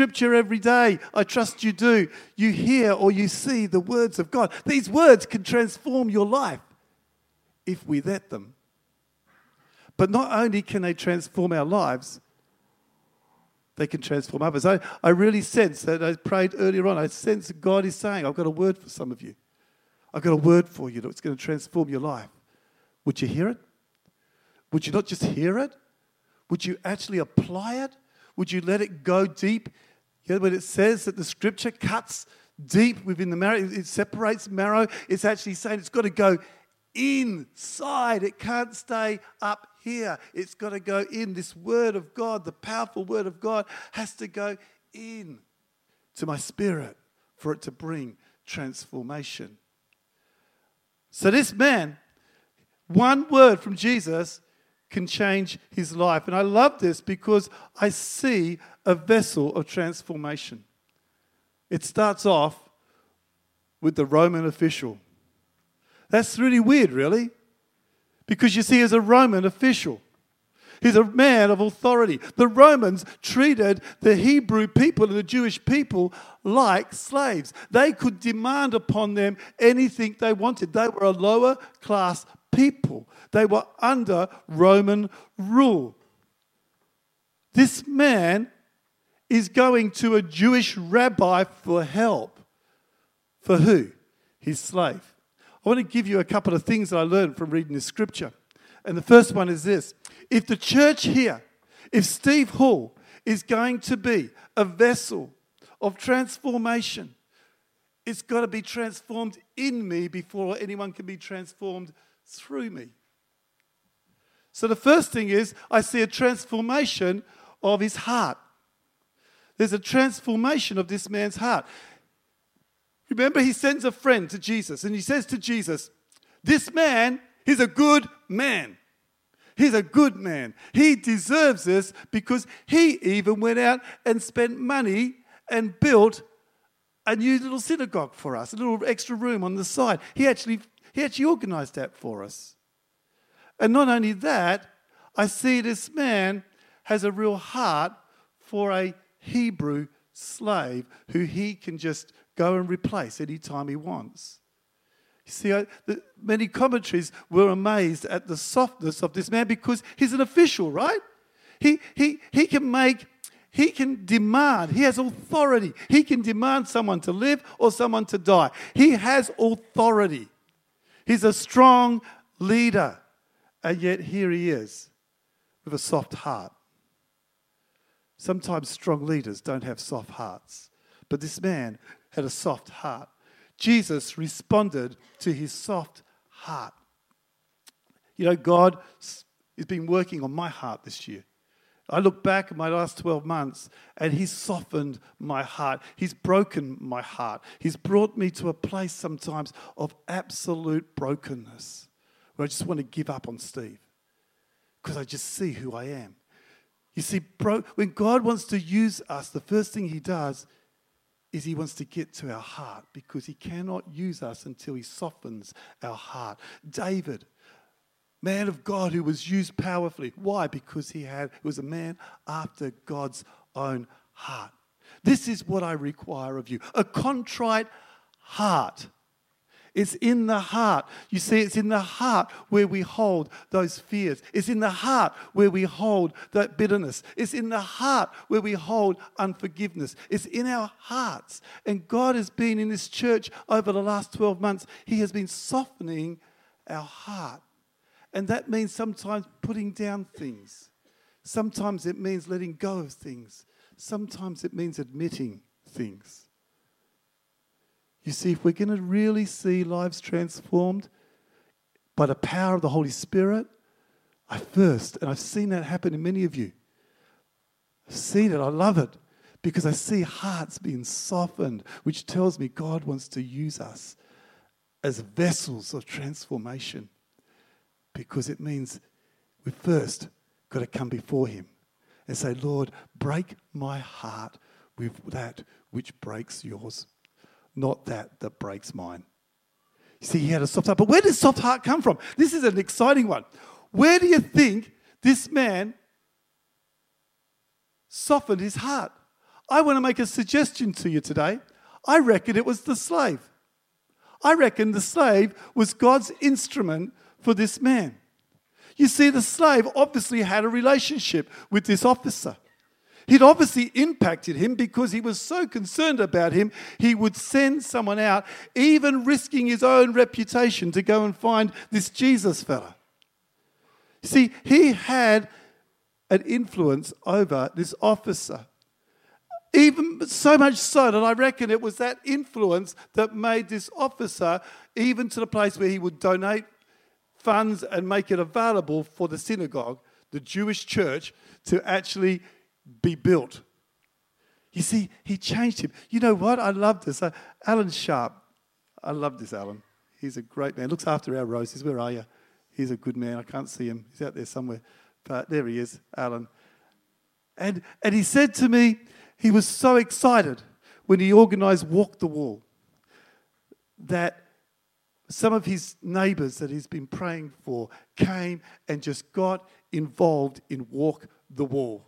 scripture every day. I trust you do. You hear or you see the words of God. These words can transform your life if we let them. But not only can they transform our lives, they can transform others. I, I really sense that I prayed earlier on, I sense that God is saying, I've got a word for some of you. I've got a word for you that's going to transform your life. Would you hear it? Would you not just hear it? Would you actually apply it? Would you let it go deep? Know, when it says that the scripture cuts deep within the marrow, it separates marrow, it's actually saying it's got to go inside. It can't stay up here. It's got to go in. This word of God, the powerful word of God, has to go in to my spirit for it to bring transformation. So, this man, one word from Jesus can change his life. And I love this because I see a vessel of transformation. It starts off with the Roman official. That's really weird, really. Because you see, as a Roman official, he's a man of authority. The Romans treated the Hebrew people and the Jewish people like slaves. They could demand upon them anything they wanted. They were a lower class people, they were under Roman rule. This man is going to a Jewish rabbi for help. For who? His slave. I want to give you a couple of things that I learned from reading this scripture. And the first one is this if the church here, if Steve Hall is going to be a vessel of transformation, it's got to be transformed in me before anyone can be transformed through me. So the first thing is, I see a transformation of his heart. There's a transformation of this man's heart. Remember, he sends a friend to Jesus and he says to Jesus, This man, he's a good man. He's a good man. He deserves this because he even went out and spent money and built a new little synagogue for us, a little extra room on the side. He actually, he actually organized that for us. And not only that, I see this man has a real heart for a Hebrew slave who he can just go and replace anytime he wants. You see, I, the, many commentaries were amazed at the softness of this man because he's an official, right? He, he, he can make, he can demand, he has authority. He can demand someone to live or someone to die. He has authority. He's a strong leader. And yet here he is with a soft heart. Sometimes strong leaders don't have soft hearts. But this man had a soft heart. Jesus responded to his soft heart. You know, God has been working on my heart this year. I look back at my last 12 months and He's softened my heart. He's broken my heart. He's brought me to a place sometimes of absolute brokenness where I just want to give up on Steve because I just see who I am. You see, bro, when God wants to use us, the first thing He does is he wants to get to our heart because he cannot use us until he softens our heart. David, man of God who was used powerfully. Why? Because he had he was a man after God's own heart. This is what I require of you. A contrite heart it's in the heart. You see, it's in the heart where we hold those fears. It's in the heart where we hold that bitterness. It's in the heart where we hold unforgiveness. It's in our hearts. And God has been in this church over the last 12 months, He has been softening our heart. And that means sometimes putting down things. Sometimes it means letting go of things. Sometimes it means admitting things. You see, if we're going to really see lives transformed by the power of the Holy Spirit, I first, and I've seen that happen in many of you, I've seen it, I love it, because I see hearts being softened, which tells me God wants to use us as vessels of transformation, because it means we first got to come before Him and say, Lord, break my heart with that which breaks yours not that that breaks mine. You see, he had a soft heart. But where does soft heart come from? This is an exciting one. Where do you think this man softened his heart? I want to make a suggestion to you today. I reckon it was the slave. I reckon the slave was God's instrument for this man. You see, the slave obviously had a relationship with this officer. He'd obviously impacted him because he was so concerned about him, he would send someone out, even risking his own reputation, to go and find this Jesus fella. See, he had an influence over this officer. Even so much so that I reckon it was that influence that made this officer, even to the place where he would donate funds and make it available for the synagogue, the Jewish church, to actually be built. You see, he changed him. You know what? I love this. Uh, Alan Sharp. I love this, Alan. He's a great man. Looks after our roses. Where are you? He's a good man. I can't see him. He's out there somewhere. But there he is, Alan. And, and he said to me, he was so excited when he organized Walk the Wall that some of his neighbors that he's been praying for came and just got involved in Walk the Wall.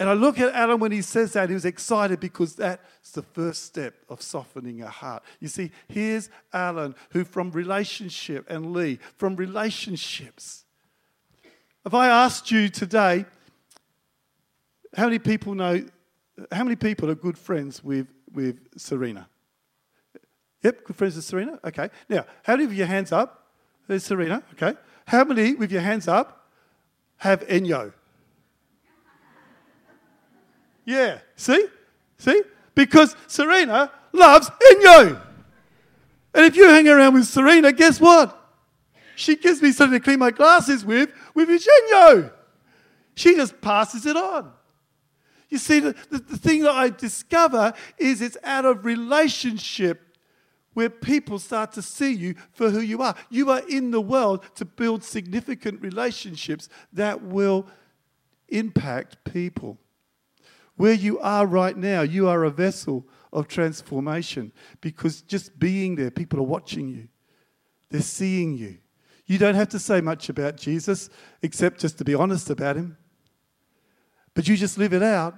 And I look at Alan when he says that, he was excited because that's the first step of softening a heart. You see, here's Alan, who from relationship, and Lee, from relationships. If I asked you today, how many people know, how many people are good friends with, with Serena? Yep, good friends with Serena? Okay. Now, how many of your hands up? There's Serena, okay. How many with your hands up have Enjo? Yeah, see? See? Because Serena loves Enjo. And if you hang around with Serena, guess what? She gives me something to clean my glasses with, with Enjo. She just passes it on. You see, the, the, the thing that I discover is it's out of relationship where people start to see you for who you are. You are in the world to build significant relationships that will impact people. Where you are right now, you are a vessel of transformation because just being there, people are watching you, they're seeing you. You don't have to say much about Jesus except just to be honest about him. But you just live it out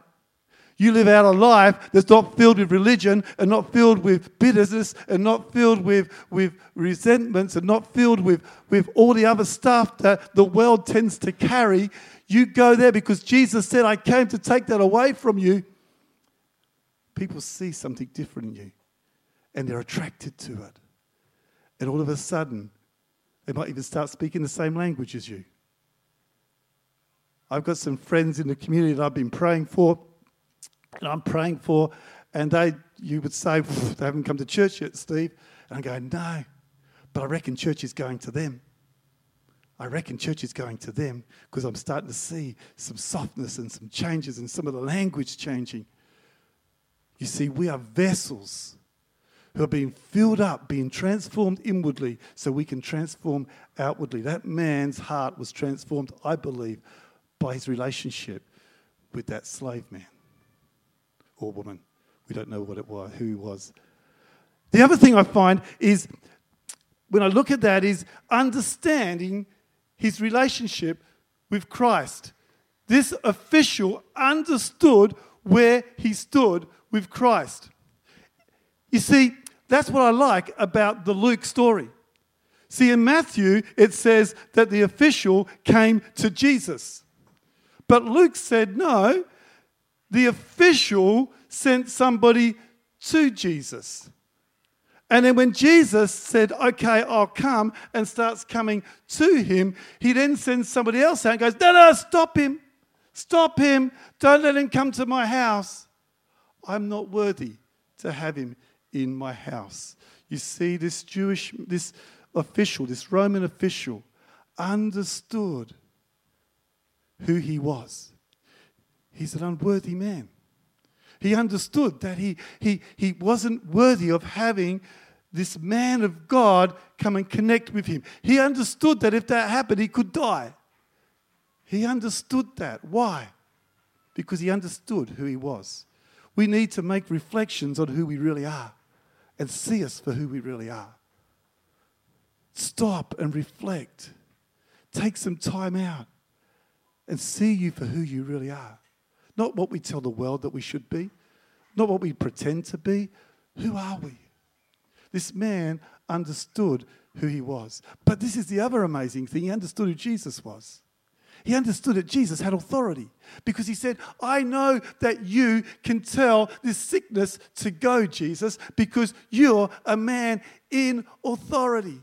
you live out a life that's not filled with religion and not filled with bitterness and not filled with, with resentments and not filled with, with all the other stuff that the world tends to carry. You go there because Jesus said, I came to take that away from you. People see something different in you and they're attracted to it. And all of a sudden, they might even start speaking the same language as you. I've got some friends in the community that I've been praying for and I'm praying for, and they, you would say, they haven't come to church yet, Steve. And I go, no, but I reckon church is going to them. I reckon church is going to them because I'm starting to see some softness and some changes and some of the language changing. You see, we are vessels who are being filled up, being transformed inwardly so we can transform outwardly. That man's heart was transformed, I believe, by his relationship with that slave man or woman. We don't know what it was, who was. The other thing I find is when I look at that is understanding his relationship with Christ. This official understood where he stood with Christ. You see, that's what I like about the Luke story. See, in Matthew, it says that the official came to Jesus. But Luke said, no, the official sent somebody to Jesus. And then when Jesus said, Okay, I'll come, and starts coming to him, he then sends somebody else out and goes, No, no, stop him. Stop him. Don't let him come to my house. I'm not worthy to have him in my house. You see, this Jewish, this official, this Roman official, understood who he was. He's an unworthy man. He understood that he, he, he wasn't worthy of having this man of God come and connect with him. He understood that if that happened, he could die. He understood that. Why? Because he understood who he was. We need to make reflections on who we really are and see us for who we really are. Stop and reflect. Take some time out and see you for who you really are. Not what we tell the world that we should be, not what we pretend to be. Who are we? This man understood who he was. But this is the other amazing thing he understood who Jesus was. He understood that Jesus had authority because he said, I know that you can tell this sickness to go, Jesus, because you're a man in authority.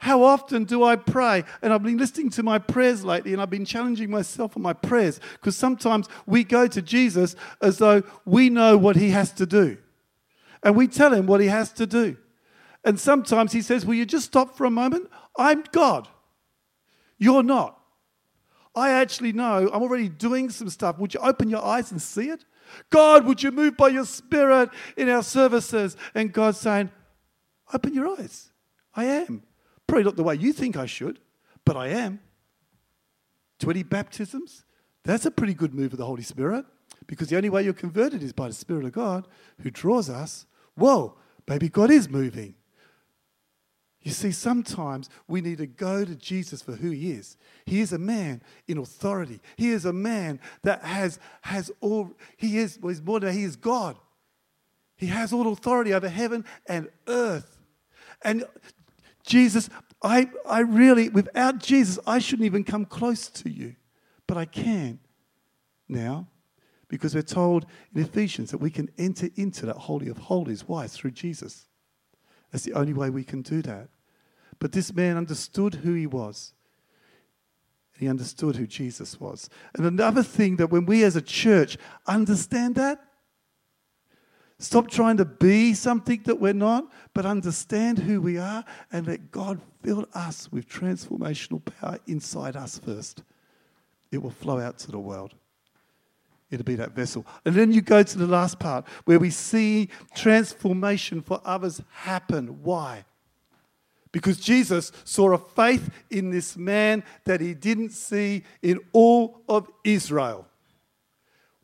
How often do I pray? And I've been listening to my prayers lately and I've been challenging myself on my prayers because sometimes we go to Jesus as though we know what he has to do. And we tell him what he has to do. And sometimes he says, Will you just stop for a moment? I'm God. You're not. I actually know I'm already doing some stuff. Would you open your eyes and see it? God, would you move by your spirit in our services? And God's saying, Open your eyes. I am. Probably not the way you think I should, but I am. 20 baptisms? That's a pretty good move of the Holy Spirit because the only way you're converted is by the Spirit of God who draws us. Whoa, maybe God is moving. You see, sometimes we need to go to Jesus for who he is. He is a man in authority. He is a man that has, has all, he is, well, he's more than he is God. He has all authority over heaven and earth. And Jesus, I, I really, without Jesus, I shouldn't even come close to you. But I can now because we're told in Ephesians that we can enter into that Holy of Holies. Why? Through Jesus. That's the only way we can do that. But this man understood who he was. He understood who Jesus was. And another thing that when we as a church understand that, Stop trying to be something that we're not, but understand who we are and let God fill us with transformational power inside us first. It will flow out to the world. It'll be that vessel. And then you go to the last part where we see transformation for others happen. Why? Because Jesus saw a faith in this man that he didn't see in all of Israel.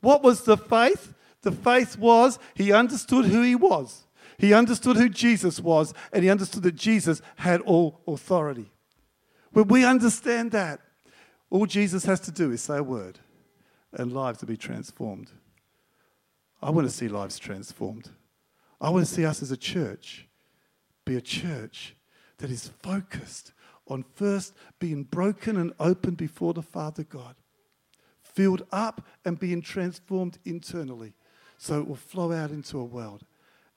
What was the faith? The faith was he understood who he was. He understood who Jesus was, and he understood that Jesus had all authority. When we understand that, all Jesus has to do is say a word, and lives will be transformed. I want to see lives transformed. I want to see us as a church be a church that is focused on first being broken and open before the Father God, filled up and being transformed internally so it will flow out into a world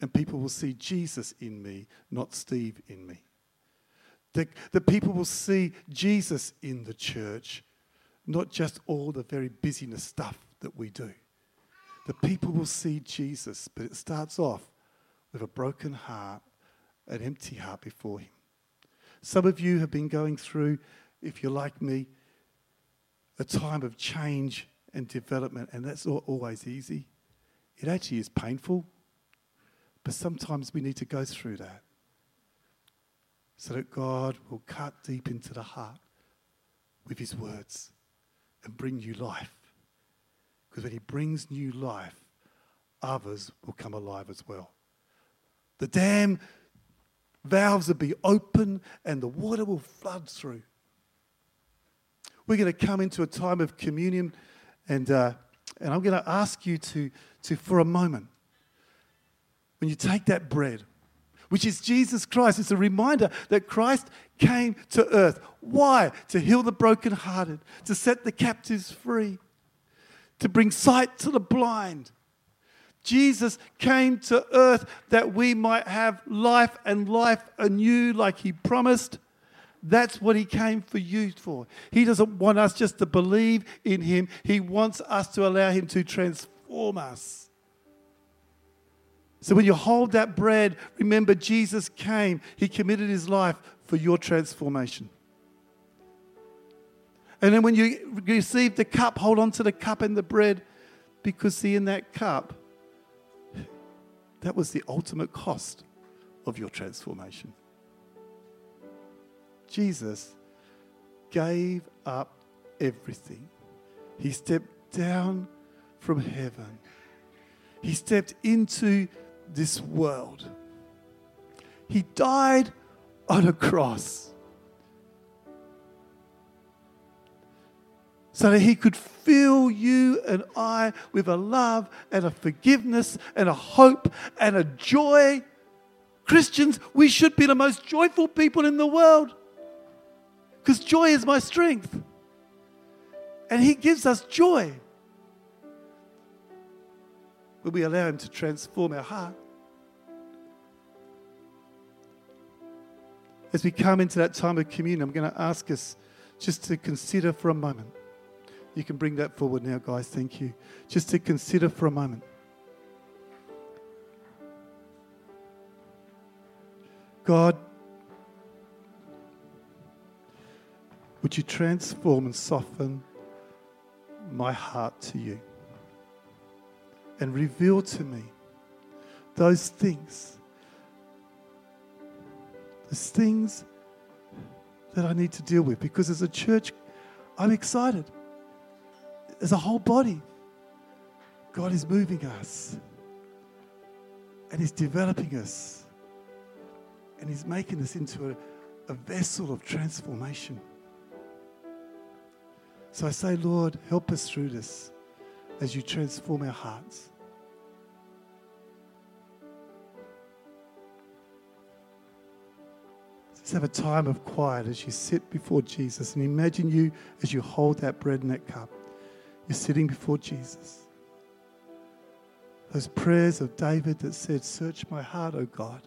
and people will see Jesus in me, not Steve in me. That, that people will see Jesus in the church, not just all the very busyness stuff that we do. The people will see Jesus, but it starts off with a broken heart, an empty heart before Him. Some of you have been going through, if you're like me, a time of change and development, and that's not always easy. It actually is painful, but sometimes we need to go through that so that God will cut deep into the heart with His words and bring new life. Because when He brings new life, others will come alive as well. The dam valves will be open and the water will flood through. We're going to come into a time of communion and. Uh, and I'm going to ask you to, to, for a moment, when you take that bread, which is Jesus Christ, it's a reminder that Christ came to earth. Why? To heal the brokenhearted, to set the captives free, to bring sight to the blind. Jesus came to earth that we might have life and life anew, like he promised. That's what he came for you for. He doesn't want us just to believe in him, he wants us to allow him to transform us. So when you hold that bread, remember Jesus came, he committed his life for your transformation. And then when you receive the cup, hold on to the cup and the bread because, see, in that cup, that was the ultimate cost of your transformation. Jesus gave up everything. He stepped down from heaven. He stepped into this world. He died on a cross so that He could fill you and I with a love and a forgiveness and a hope and a joy. Christians, we should be the most joyful people in the world because joy is my strength. And He gives us joy when we allow Him to transform our heart. As we come into that time of communion, I'm going to ask us just to consider for a moment. You can bring that forward now, guys. Thank you. Just to consider for a moment. God, would you transform and soften my heart to you and reveal to me those things those things that I need to deal with because as a church, I'm excited. As a whole body, God is moving us and He's developing us and He's making us into a, a vessel of transformation. So I say, Lord, help us through this as you transform our hearts. Let's have a time of quiet as you sit before Jesus and imagine you as you hold that bread and that cup. You're sitting before Jesus. Those prayers of David that said, Search my heart, O God.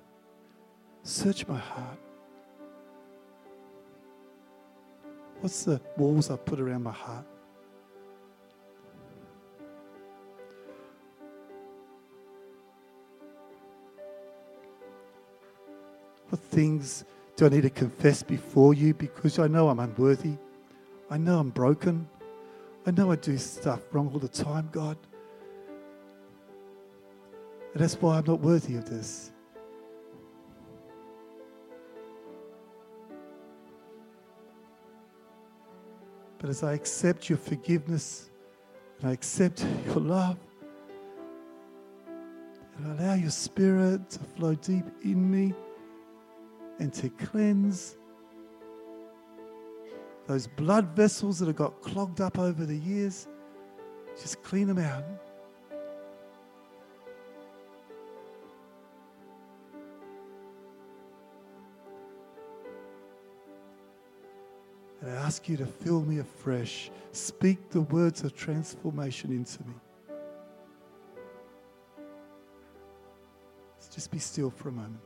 Search my heart. What's the walls I've put around my heart? What things do I need to confess before you because I know I'm unworthy? I know I'm broken. I know I do stuff wrong all the time, God. And that's why I'm not worthy of this. But as I accept your forgiveness and I accept your love, and I allow your spirit to flow deep in me and to cleanse those blood vessels that have got clogged up over the years. Just clean them out. And I ask you to fill me afresh. Speak the words of transformation into me. Let's just be still for a moment.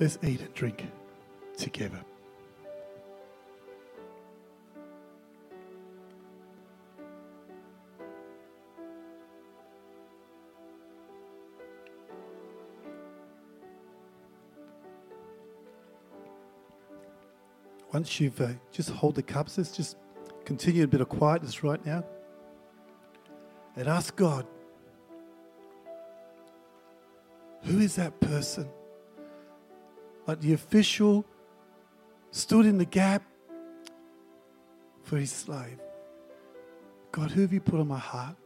Let's eat and drink together. Once you've uh, just hold the cups, let's just continue a bit of quietness right now and ask God, who is that person? Like the official stood in the gap for his slave. God, who have you put on my heart?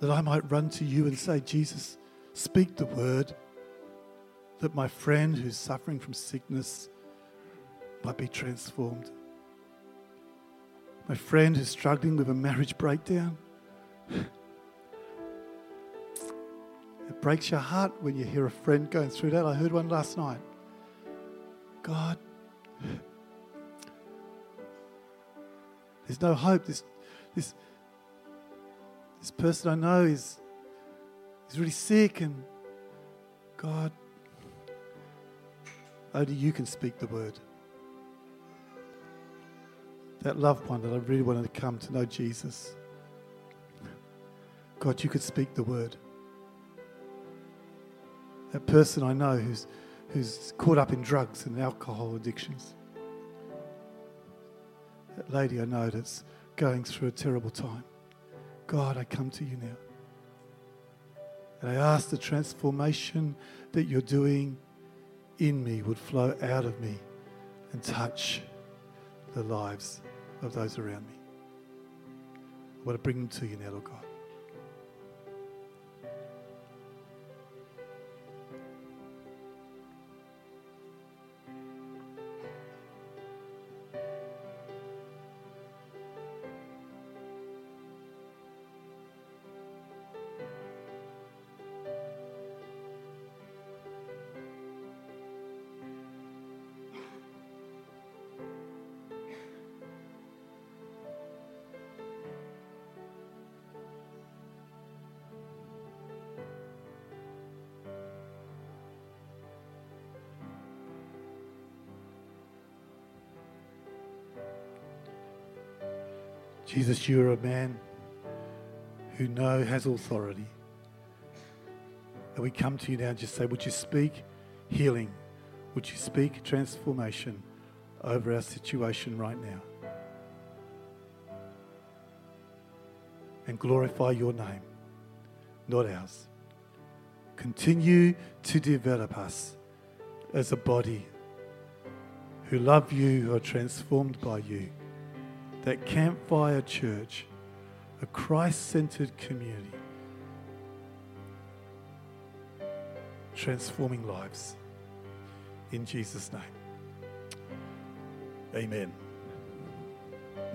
That I might run to you and say, Jesus, speak the word. That my friend who's suffering from sickness might be transformed. My friend who's struggling with a marriage breakdown. Breaks your heart when you hear a friend going through that. I heard one last night. God, there's no hope. This, this, this person I know is, is really sick, and God, only you can speak the word. That loved one that I really wanted to come to know Jesus. God, you could speak the word that person I know who's, who's caught up in drugs and alcohol addictions. that lady I know that's going through a terrible time. God, I come to you now. And I ask the transformation that you're doing in me would flow out of me and touch the lives of those around me. I want to bring them to you now, Lord God. Jesus, you're a man who know has authority. And we come to you now and just say, would you speak healing? Would you speak transformation over our situation right now? And glorify your name, not ours. Continue to develop us as a body who love you, who are transformed by you that Campfire Church, a Christ centered community, transforming lives. In Jesus' name. Amen.